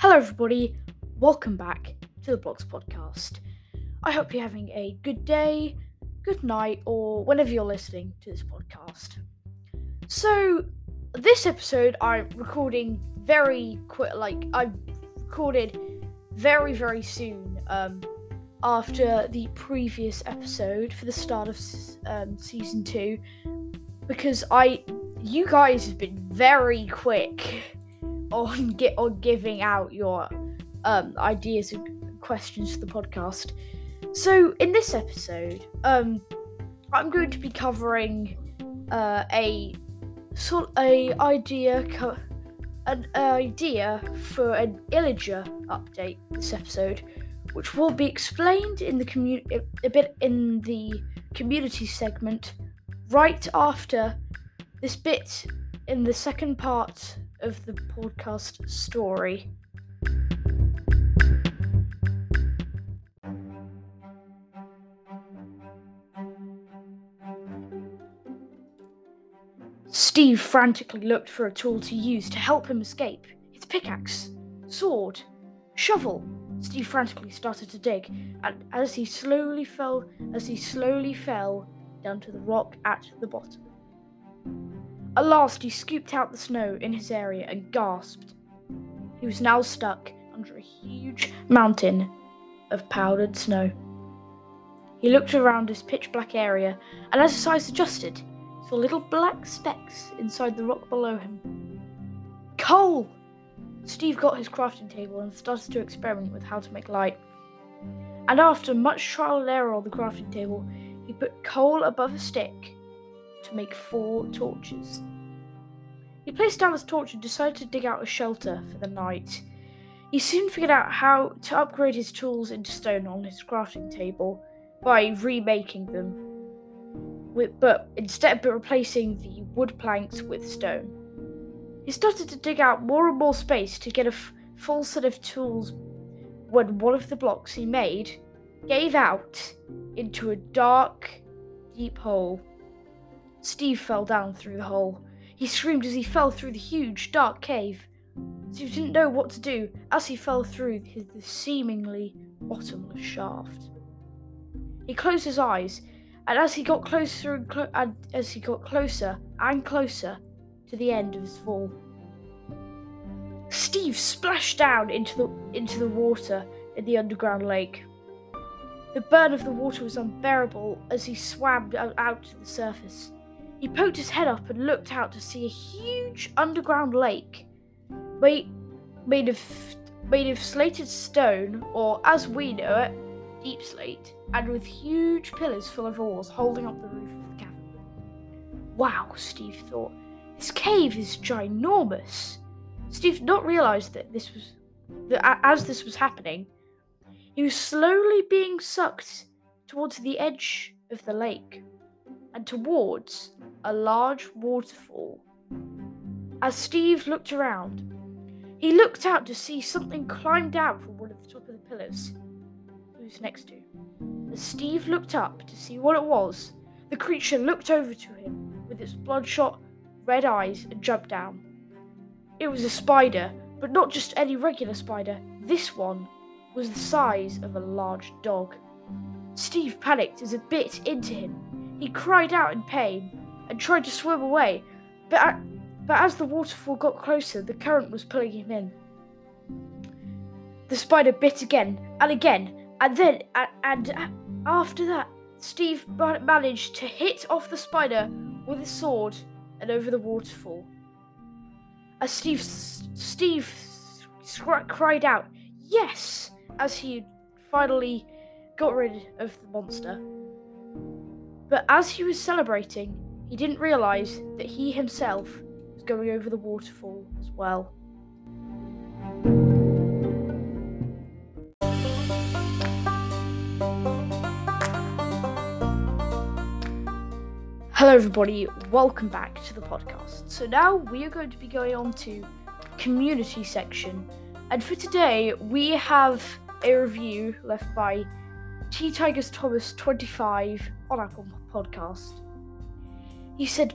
Hello, everybody. Welcome back to the Blocks Podcast. I hope you're having a good day, good night, or whenever you're listening to this podcast. So, this episode I'm recording very quick, like, I recorded very, very soon um, after the previous episode for the start of um, season two because I, you guys have been very quick on get on giving out your um, ideas and questions to the podcast. So in this episode, um, I'm going to be covering uh, a sort a idea co- an idea for an Illager update this episode, which will be explained in the community a bit in the community segment right after this bit in the second part of the podcast story. Steve frantically looked for a tool to use to help him escape. His pickaxe, sword, shovel. Steve frantically started to dig, and as he slowly fell, as he slowly fell down to the rock at the bottom. At last, he scooped out the snow in his area and gasped. He was now stuck under a huge mountain of powdered snow. He looked around his pitch black area, and as his eyes adjusted, saw little black specks inside the rock below him. Coal! Steve got his crafting table and started to experiment with how to make light. And after much trial and error on the crafting table, he put coal above a stick to make four torches. He placed down his torch and decided to dig out a shelter for the night. He soon figured out how to upgrade his tools into stone on his crafting table by remaking them, with, but instead of replacing the wood planks with stone. He started to dig out more and more space to get a f- full set of tools when one of the blocks he made gave out into a dark, deep hole. Steve fell down through the hole. He screamed as he fell through the huge, dark cave. Steve didn't know what to do as he fell through the seemingly bottomless shaft. He closed his eyes, and as he got closer and, clo- and as he got closer and closer to the end of his fall, Steve splashed down into the into the water in the underground lake. The burn of the water was unbearable as he swam out to the surface. He poked his head up and looked out to see a huge underground lake made, made of made of slated stone, or as we know it, deepslate, and with huge pillars full of ores holding up the roof of the cavern. Wow, Steve thought. This cave is ginormous. Steve did not realize that this was that as this was happening, he was slowly being sucked towards the edge of the lake and towards a large waterfall. As Steve looked around, he looked out to see something climb down from one of the top of the pillars Who's next to. As Steve looked up to see what it was, the creature looked over to him with its bloodshot red eyes and jumped down. It was a spider, but not just any regular spider. This one was the size of a large dog. Steve panicked as it bit into him. He cried out in pain and tried to swim away, but, but as the waterfall got closer, the current was pulling him in. The spider bit again and again, and then, and, and after that, Steve managed to hit off the spider with his sword and over the waterfall. As Steve, Steve cried out, "Yes!" as he finally got rid of the monster. But as he was celebrating, he didn't realize that he himself was going over the waterfall as well. Hello, everybody. Welcome back to the podcast. So now we are going to be going on to community section, and for today we have a review left by T Tigers Thomas 25 on Apple Podcast. He said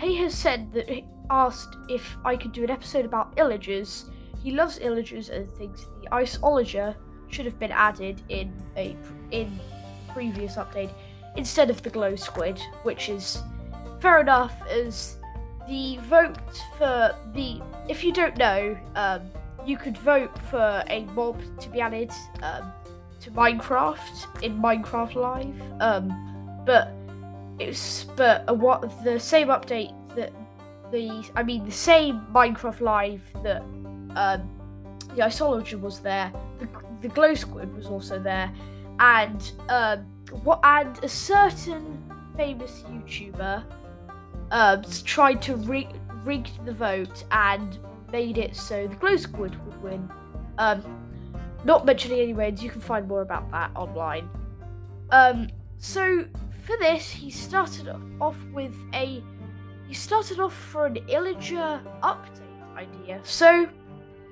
he has said that he asked if I could do an episode about illagers he loves illagers and thinks the Iceologer should have been added in a in previous update instead of the glow squid, which is fair enough as the vote for the if you don't know, um, you could vote for a mob to be added um, to Minecraft in Minecraft Live. Um, but but what the same update that the I mean the same Minecraft Live that um, the Iceologer was there. The, the glow squid was also there, and um, what and a certain famous YouTuber um, tried to rig, rig the vote and made it so the glow squid would win. Um, not mentioning any names, you can find more about that online. Um, so for this, he started off with a he started off for an Illager update idea. So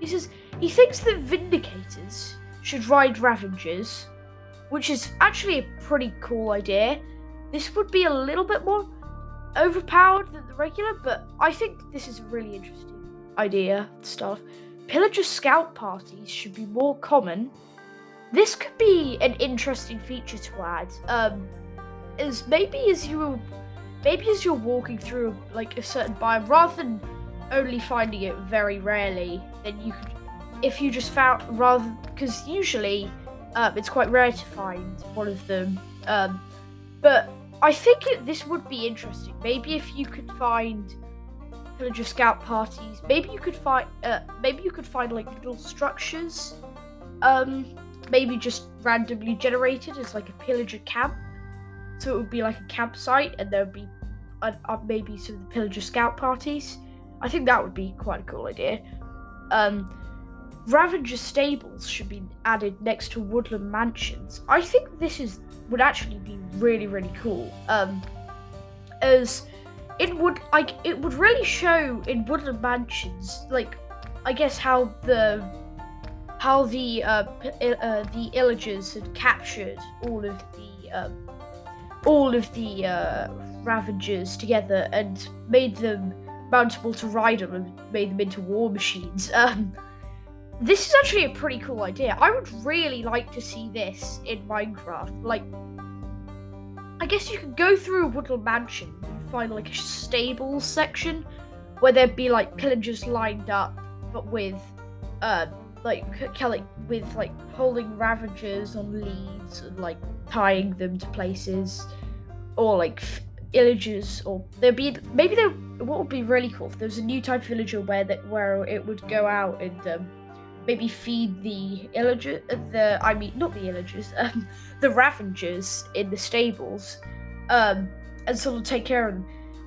he says he thinks that Vindicators should ride Ravengers, which is actually a pretty cool idea. This would be a little bit more overpowered than the regular, but I think this is a really interesting idea stuff. Pillager scout parties should be more common. This could be an interesting feature to add. Um, as maybe as you maybe as you're walking through like a certain biome, rather than only finding it very rarely, then you could, if you just found rather because usually um, it's quite rare to find one of them. Um, but I think it, this would be interesting. Maybe if you could find pillager scout parties, maybe you could find uh, maybe you could find like little structures, um, maybe just randomly generated as like a pillager camp. So it would be like a campsite, and there would be uh, maybe some of the pillager scout parties. I think that would be quite a cool idea. Um, Ravager stables should be added next to woodland mansions. I think this is would actually be really really cool. Um, as it would like it would really show in woodland mansions like I guess how the how the uh, uh the illagers had captured all of the um, all of the uh, ravagers together and made them mountable to ride on and made them into war machines. Um, this is actually a pretty cool idea. I would really like to see this in Minecraft. Like, I guess you could go through a woodland mansion and find like a stable section where there'd be like pillagers lined up, but with, uh, like, like with like holding ravagers on leads and like tying them to places, or like illagers, or there'd be maybe there. What would be really cool if there was a new type of villager where that where it would go out and um, maybe feed the illager, the I mean not the illagers, um, the ravagers in the stables, um, and sort of take care of them.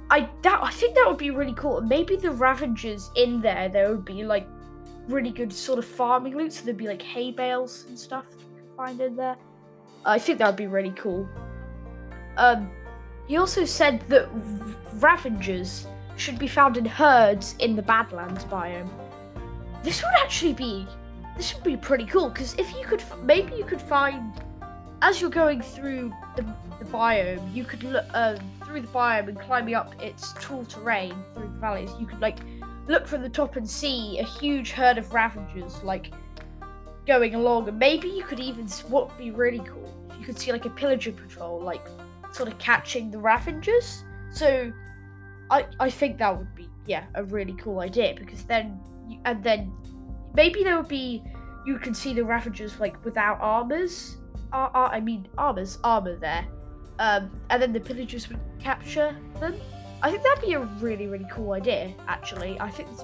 I that I think that would be really cool. Maybe the ravagers in there, there would be like really good sort of farming loot. So there'd be like hay bales and stuff you can find in there. I think that would be really cool. Um, he also said that ravengers should be found in herds in the Badlands biome this would actually be this would be pretty cool because if you could maybe you could find as you're going through the, the biome you could look um, through the biome and climbing up its tall terrain through the valleys you could like look from the top and see a huge herd of ravengers like going along and maybe you could even what would be really cool you could see like a pillager patrol like sort of catching the ravagers so i i think that would be yeah a really cool idea because then and then maybe there would be you can see the Ravagers like without armors. Uh, I mean armors, armor there. Um, and then the pillagers would capture them. I think that'd be a really, really cool idea. Actually, I think be,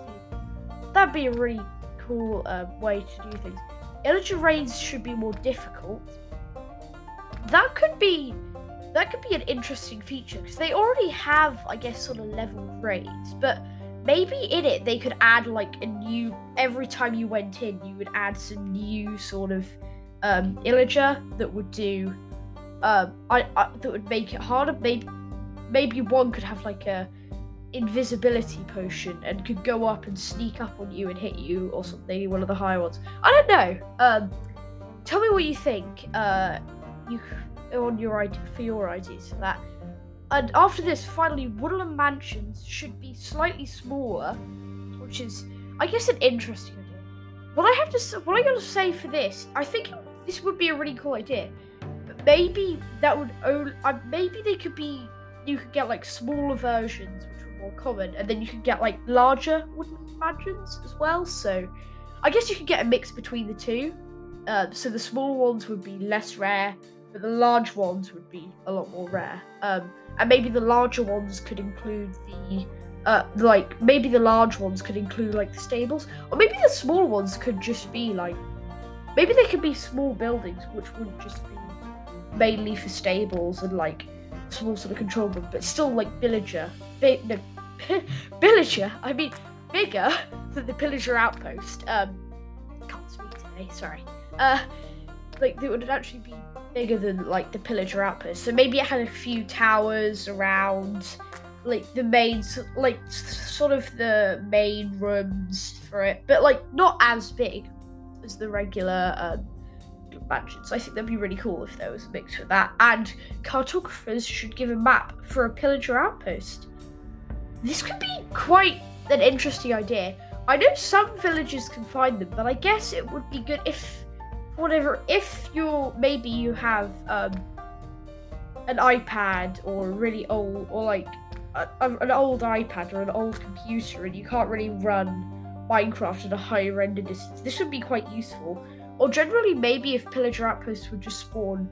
that'd be a really cool uh, way to do things. Illager raids should be more difficult. That could be that could be an interesting feature because they already have, I guess, sort of level raids, but maybe in it they could add like a new every time you went in you would add some new sort of um illager that would do um I, I that would make it harder maybe maybe one could have like a invisibility potion and could go up and sneak up on you and hit you or something one of the higher ones i don't know um tell me what you think uh you on your for your ideas for that and after this, finally, Woodland Mansions should be slightly smaller, which is, I guess, an interesting idea. what I have to what I gotta say for this, I think this would be a really cool idea. But maybe that would only, uh, maybe they could be you could get like smaller versions more common, and then you could get like larger wooden mansions as well. So I guess you could get a mix between the two. Uh, so the small ones would be less rare, but the large ones would be a lot more rare. Um, and maybe the larger ones could include the uh, like maybe the large ones could include like the stables, or maybe the small ones could just be like maybe they could be small buildings which would just be mainly for stables and like small sort of control room, but still like villager, big no, villager. I mean bigger than the pillager outpost. Um, can't speak today. Sorry. Uh, like it would actually be bigger than like the pillager outpost. So maybe it had a few towers around like the main like sort of the main rooms for it but like not as big as the regular um, mansions i think that'd be really cool if there was a mix with that and cartographers should give a map for a pillager outpost this could be quite an interesting idea i know some villages can find them but i guess it would be good if whatever if you're maybe you have um an ipad or really old or like a, an old iPad or an old computer and you can't really run Minecraft at a high render distance, this would be quite useful. Or generally, maybe if pillager outposts would just spawn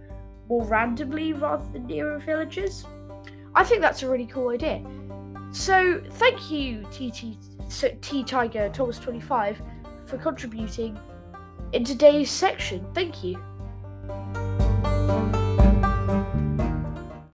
more randomly rather than nearer villages. I think that's a really cool idea. So thank you, TT T Tiger Thomas 25 for contributing in today's section. Thank you.